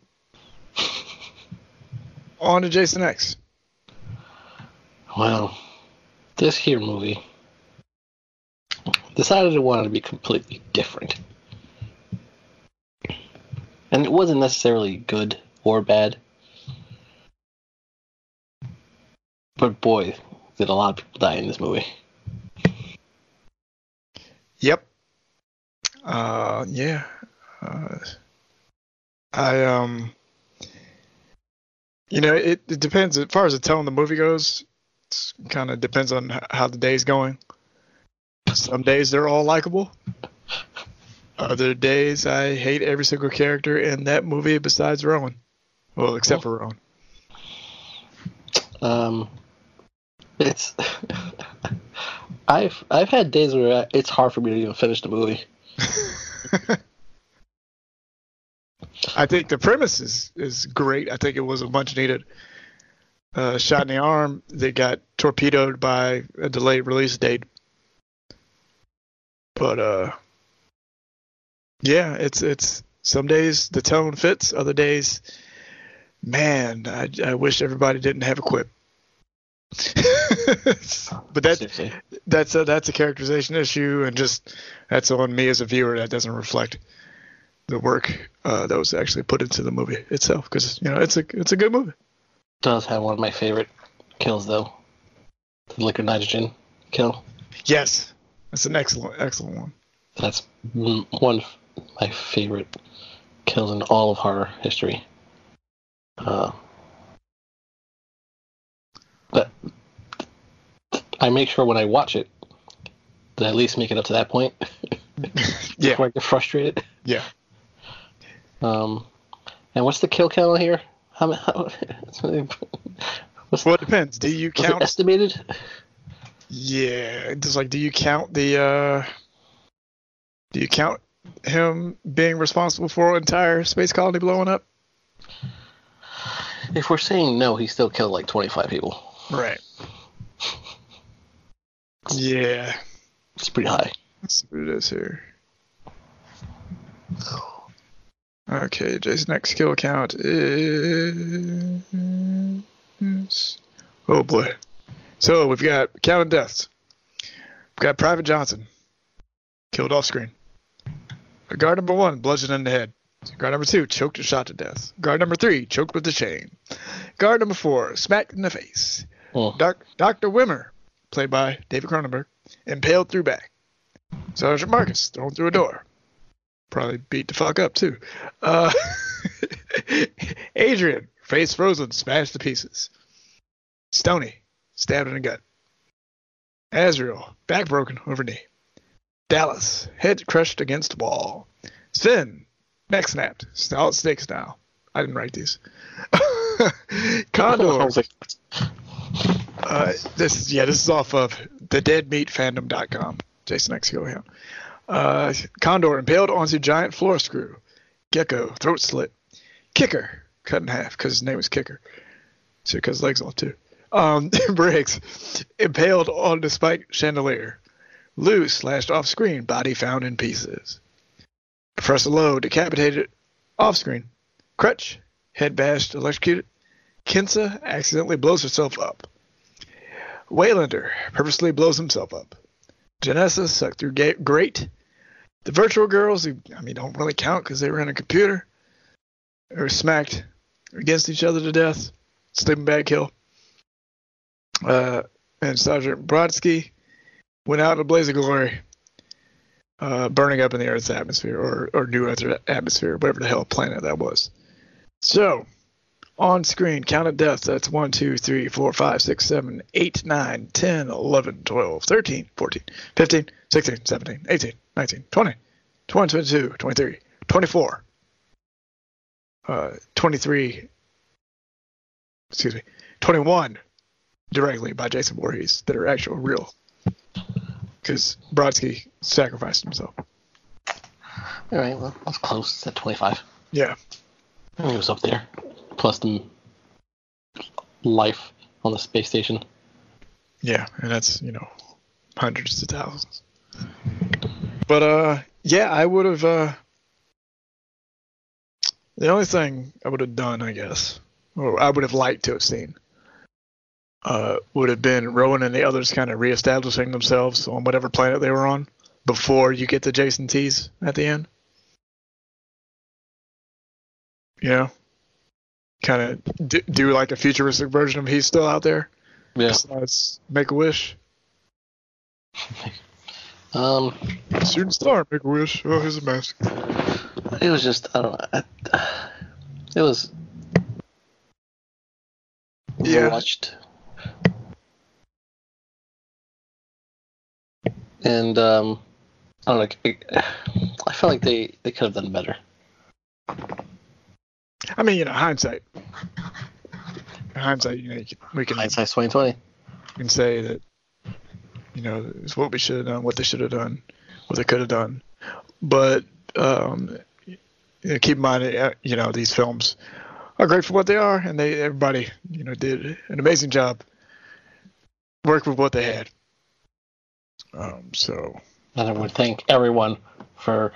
on to Jason X. Well, this here movie decided it wanted to be completely different. And it wasn't necessarily good or bad. But boy, did a lot of people die in this movie. Yep. Uh, yeah. Uh, I um. You know, it, it depends as far as the tone of the movie goes. It's kind of depends on how the day's going. Some days they're all likable. Other days I hate every single character in that movie besides Rowan. Well, except for Rowan. Um, it's I've I've had days where it's hard for me to even finish the movie. I think the premise is, is great. I think it was a much needed uh, shot in the arm that got torpedoed by a delayed release date. But uh, yeah, it's it's some days the tone fits, other days, man, I, I wish everybody didn't have a quip. but that's Seriously. that's a that's a characterization issue, and just that's on me as a viewer. That doesn't reflect the work uh, that was actually put into the movie itself, because you know it's a it's a good movie. Does have one of my favorite kills though. The liquid nitrogen kill. Yes, that's an excellent excellent one. That's one of my favorite kills in all of horror history. Uh, but I make sure when I watch it that I at least make it up to that point Yeah, before I get frustrated. yeah. Um, and what's the kill count here? How, how what's Well, it depends. Do you count? estimated? Yeah, just like do you count the? uh Do you count him being responsible for an entire space colony blowing up? If we're saying no, he still killed like 25 people. Right. Yeah. It's pretty high. Let's see what it is here. Okay, Jason's next kill count is. Oh boy. So we've got count of deaths. We've got Private Johnson, killed off screen. Guard number one, bludgeoned in the head. Guard number two, choked and shot to death. Guard number three, choked with the chain. Guard number four, smacked in the face. Oh, Doc, Dr. Wimmer, played by David Cronenberg, impaled through back. Sergeant Marcus, thrown through a door. Probably beat the fuck up, too. Uh, Adrienne, face frozen, smashed to pieces. Stony, stabbed in the gut. Azrael, back broken over knee. Dallas, head crushed against wall. Sven, neck snapped, solid snake style. I didn't write these. Condor, uh, this is yeah, this is off of the deadmeatfandom.com. Jason X Gohan. Uh, Condor impaled onto giant floor screw. Gecko throat slit. Kicker cut in half because his name was Kicker. So he cut his legs off too. Um, Briggs impaled on the spike chandelier. Lou slashed off screen. Body found in pieces. Professor Lowe decapitated off screen. Crutch head bashed electrocuted. Kinsa accidentally blows herself up. Waylander purposely blows himself up. Janessa sucked through ga- grate. The virtual girls, who I mean, don't really count because they were in a computer, they were smacked against each other to death. Sleeping bag kill. Uh, and Sergeant Brodsky went out in a blaze of glory, uh, burning up in the Earth's atmosphere or, or New Earth atmosphere, whatever the hell planet that was. So, on screen, count of deaths. That's 1, 2, 3, 4, 5, 6, 7, 8, 9, 10, 11, 12, 13, 14, 15, 16, 17, 18, 19, 20, 21, 22, 23, 24, uh, 23, excuse me, 21 directly by Jason Voorhees that are actual real. Because Brodsky sacrificed himself. all right, well, that's close. It's at 25. Yeah. He was up there. Plus the life on the space station. Yeah, and that's you know hundreds to thousands. But uh, yeah, I would have. Uh, the only thing I would have done, I guess, or I would have liked to have seen, uh, would have been Rowan and the others kind of reestablishing themselves on whatever planet they were on before you get to Jason T's at the end. Know, kind of d- do like a futuristic version of he's still out there. Yeah. Besides Make a Wish. Um, Shooting star, make a wish. Oh, here's a mask. it was just I don't know. I, it was Yeah. rushed. And um, I don't know. I, I felt like they they could have done better. I mean, you know, hindsight. In hindsight, you know, you can, we can, Hindsight 2020. can say that, you know, it's what we should have done, what they should have done, what they could have done. But um, you know, keep in mind, uh, you know, these films are great for what they are, and they everybody, you know, did an amazing job. Work with what they had. Um, so And I would thank everyone for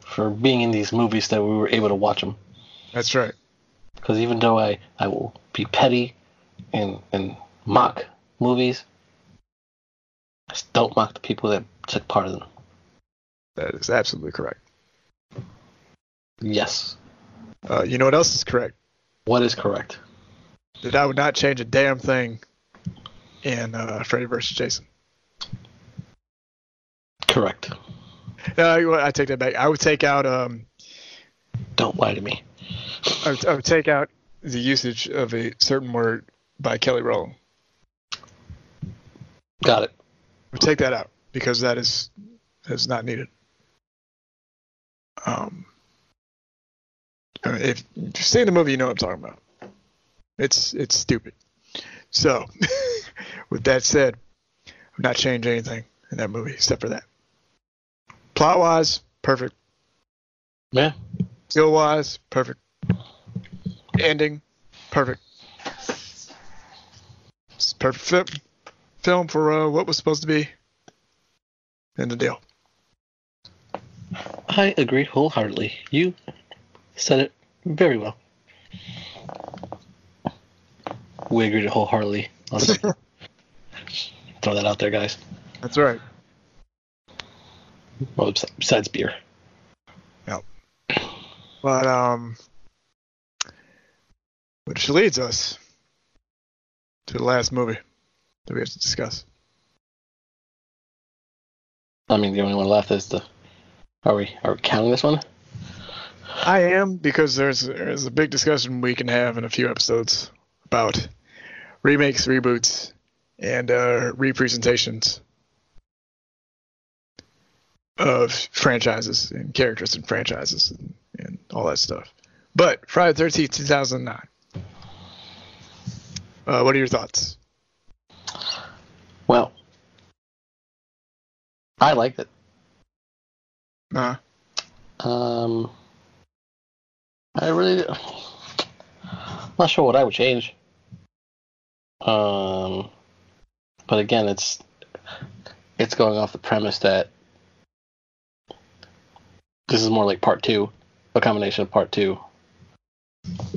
for being in these movies that we were able to watch them. That's right. Because even though I, I will be petty and, and mock movies, I just don't mock the people that took part in them. That is absolutely correct. Yes. Uh, you know what else is correct? What is correct? That I would not change a damn thing in uh, Freddy vs. Jason. Correct. No, I take that back. I would take out um, Don't lie to me. I would, I would take out the usage of a certain word by Kelly Rowland. Got it. I would take that out because that is is not needed. Um, I mean, if you've seen the movie, you know what I'm talking about. It's it's stupid. So, with that said, I'm not changing anything in that movie except for that. Plot wise, perfect. Yeah. Skill wise, perfect. Ending, perfect. It's perfect film, film for uh, what was supposed to be. in the deal. I agree wholeheartedly. You said it very well. We agreed wholeheartedly. Throw that out there, guys. That's right. Well, besides beer. But um, which leads us to the last movie that we have to discuss. I mean, the only one left is the. Are we are we counting this one? I am because there's there's a big discussion we can have in a few episodes about remakes, reboots, and uh, representations of franchises and characters and franchises and, and all that stuff. But Friday the 13th, 2009. Uh, what are your thoughts? Well, I liked it. Uh, Um, I really, I'm not sure what I would change. Um, but again, it's it's going off the premise that this is more like part two, a combination of part two,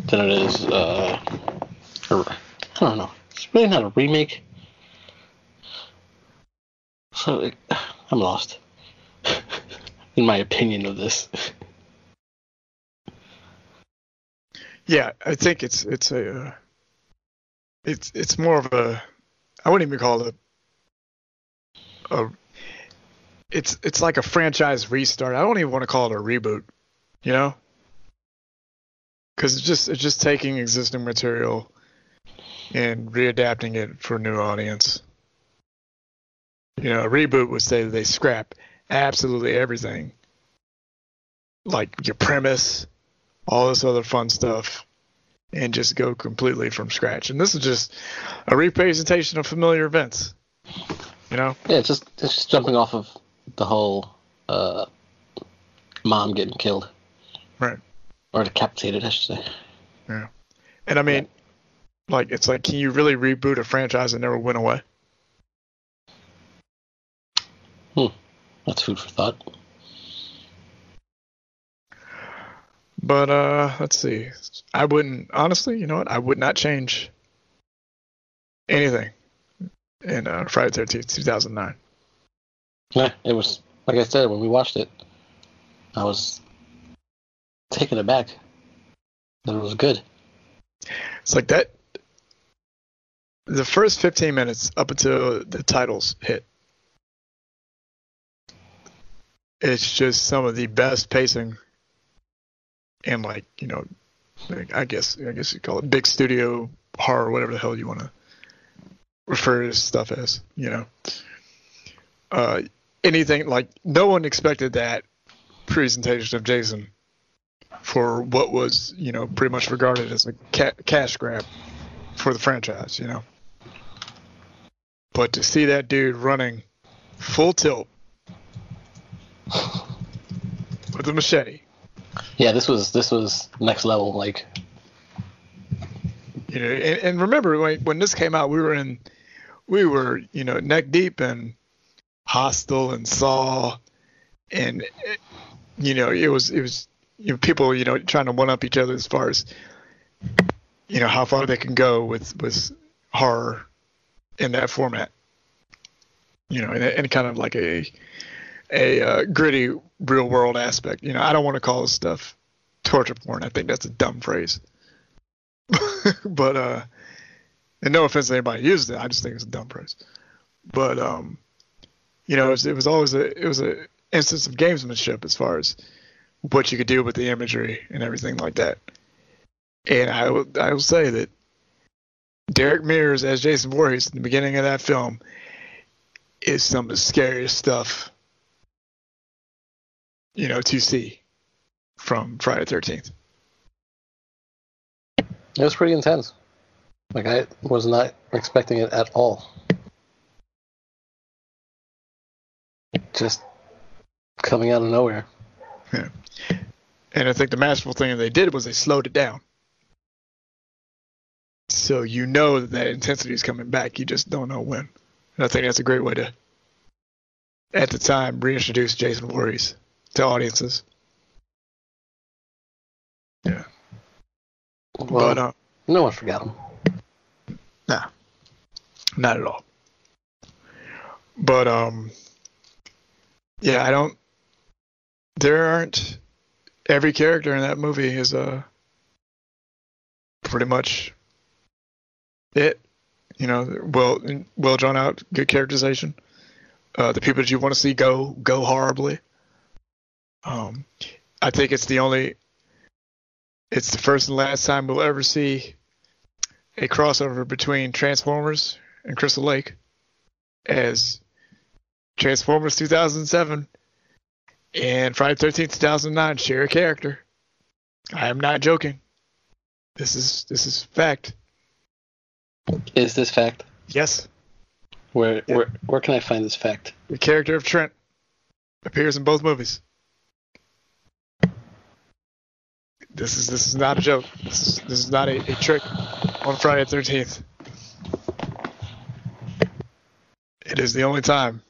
than it is. Uh, I don't know. It's really not a remake. So I'm lost in my opinion of this. yeah, I think it's it's a uh, it's it's more of a I wouldn't even call it a, a it's it's like a franchise restart. I don't even want to call it a reboot, you know? Cuz it's just it's just taking existing material and readapting it for a new audience. You know, a reboot would say they scrap absolutely everything. Like your premise, all this other fun stuff, and just go completely from scratch. And this is just a representation of familiar events. You know? Yeah, it's just it's just jumping off of the whole uh, mom getting killed Right. or decapitated, I should say. Yeah, and I mean, like, it's like, can you really reboot a franchise that never went away? Hmm, that's food for thought. But uh let's see. I wouldn't honestly, you know what? I would not change anything in uh, Friday the 13th, 2009. Yeah, it was like I said when we watched it. I was taken aback that it was good. It's like that. The first 15 minutes up until the titles hit, it's just some of the best pacing and like you know, like, I guess I guess you call it big studio horror, whatever the hell you want to refer to this stuff as. You know, uh, anything like no one expected that presentation of Jason for what was you know pretty much regarded as a ca- cash grab for the franchise, you know. But to see that dude running full tilt with a machete, Yeah, this was this was next level. Like, you know, and, and remember when when this came out, we were in, we were you know neck deep in Hostel and Saw, and you know, it was it was you know, people you know trying to one up each other as far as you know how far they can go with with horror in that format. You know, and, and kind of like a a uh, gritty real world aspect. You know, I don't want to call this stuff torture porn. I think that's a dumb phrase. but uh, and no offense to anybody who uses it, I just think it's a dumb phrase. But um, you know, it was, it was always a it was a instance of gamesmanship as far as what you could do with the imagery and everything like that. And I will I will say that Derek Mears as Jason Voorhees in the beginning of that film is some of the scariest stuff you know to see from Friday Thirteenth. It was pretty intense. Like I was not expecting it at all. Just coming out of nowhere. Yeah. And I think the masterful thing that they did was they slowed it down. So you know that that intensity is coming back. You just don't know when. And I think that's a great way to, at the time, reintroduce Jason Voorhees to audiences. Yeah. Well, but uh, no one forgot him. Nah, not at all. But um, yeah, I don't. There aren't. Every character in that movie is uh pretty much it. You know, well, well drawn out, good characterization. Uh, the people that you want to see go go horribly. Um, I think it's the only. It's the first and last time we'll ever see a crossover between Transformers and Crystal Lake as Transformers 2007 and Friday 13th 2009 share a character. I am not joking. This is this is fact. Is this fact? Yes, Where Yeah. where where can I find this fact? the character of Trent appears in both movies. This is this is not a joke. This is this is not a, a trick on Friday 13th. It is the only time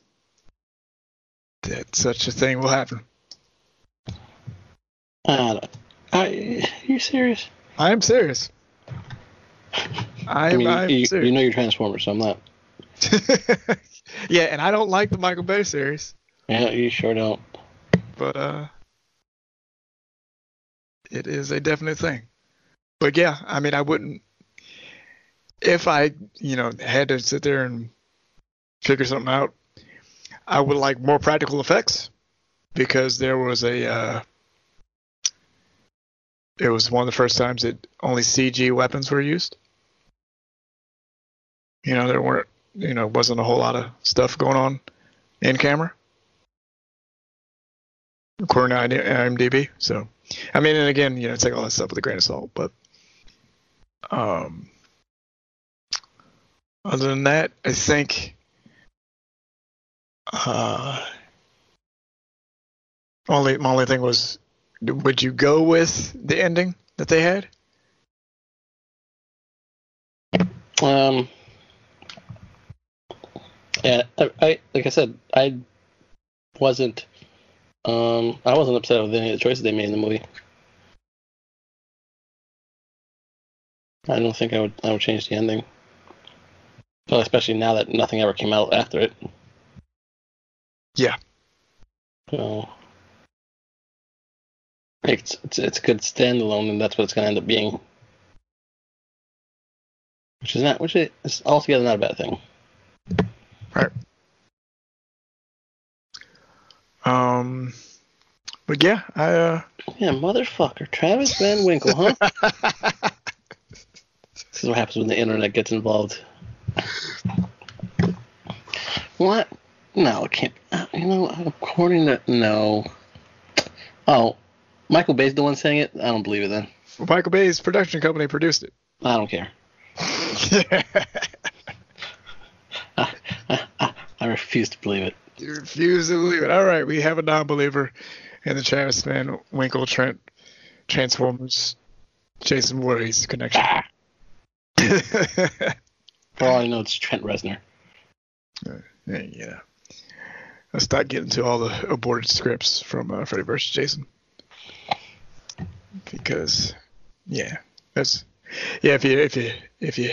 that such a thing will happen. I don't. I, you serious? I am serious. I I mean, am you, you know you're Transformers, so I'm not. yeah, and I don't like the Michael Bay series, Yeah, you sure don't. but uh, it is a definite thing. But yeah, I mean, I wouldn't if I, you know, had to sit there and figure something out. I would like more practical effects because there was a. Uh, it was one of the first times that only CG weapons were used. You know, there weren't, you know, wasn't a whole lot of stuff going on in camera. According to IMDb. So, I mean, and again, you know, take all that stuff with a grain of salt. But, um, other than that, I think, uh, only my only thing was, would you go with the ending that they had? Um. Yeah, I, I like I said, I wasn't. Um, I wasn't upset with any of the choices they made in the movie. I don't think I would. I would change the ending. Well, especially now that nothing ever came out after it. Yeah. So it's it's it's a good standalone, and that's what it's going to end up being. Which is not, which is altogether not a bad thing. Right. Um, but yeah, I, uh, Yeah, motherfucker, Travis Van Winkle, huh? this is what happens when the internet gets involved. What? No, it can't. uh, You know, according to no. Oh, Michael Bay's the one saying it. I don't believe it. Then Michael Bay's production company produced it. I don't care. I, I, I refuse to believe it. You refuse to believe it. All right, we have a non-believer in the Travis Van Winkle Trent Transformers Jason Voorhees connection. Ah, for all I know, it's Trent Reznor. yeah. Let's not get into all the aborted scripts from uh, Freddy vs. Jason. Because, yeah, that's yeah. If you if you if you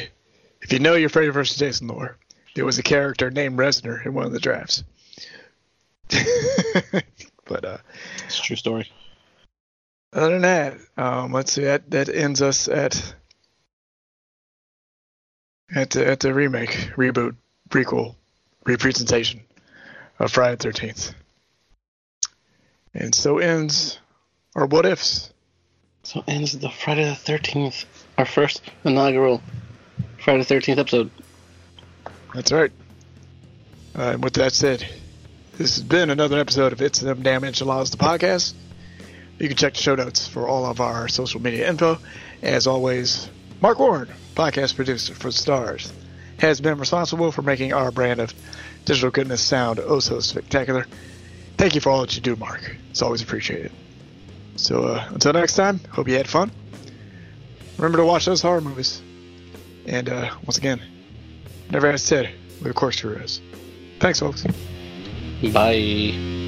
if you know your Freddy vs. Jason lore, there was a character named Resner in one of the drafts. but uh, It's a true story. other than that, um, let's see. That that ends us at at the, at the remake, reboot, prequel, representation of Friday the Thirteenth. And so ends our what ifs. So ends the Friday the Thirteenth, our first inaugural Friday the Thirteenth episode. That's right. Uh, and with that said, this has been another episode of It's Them Damn Enchiladas, the podcast. You can check the show notes for all of our social media info. As always, Mark Warren, podcast producer for Stars, has been responsible for making our brand of digital goodness sound oh so spectacular. Thank you for all that you do, Mark. It's always appreciated. So uh, until next time, hope you had fun. Remember to watch those horror movies. And uh, once again, never has said where the corkscrew is. Thanks, folks. Bye.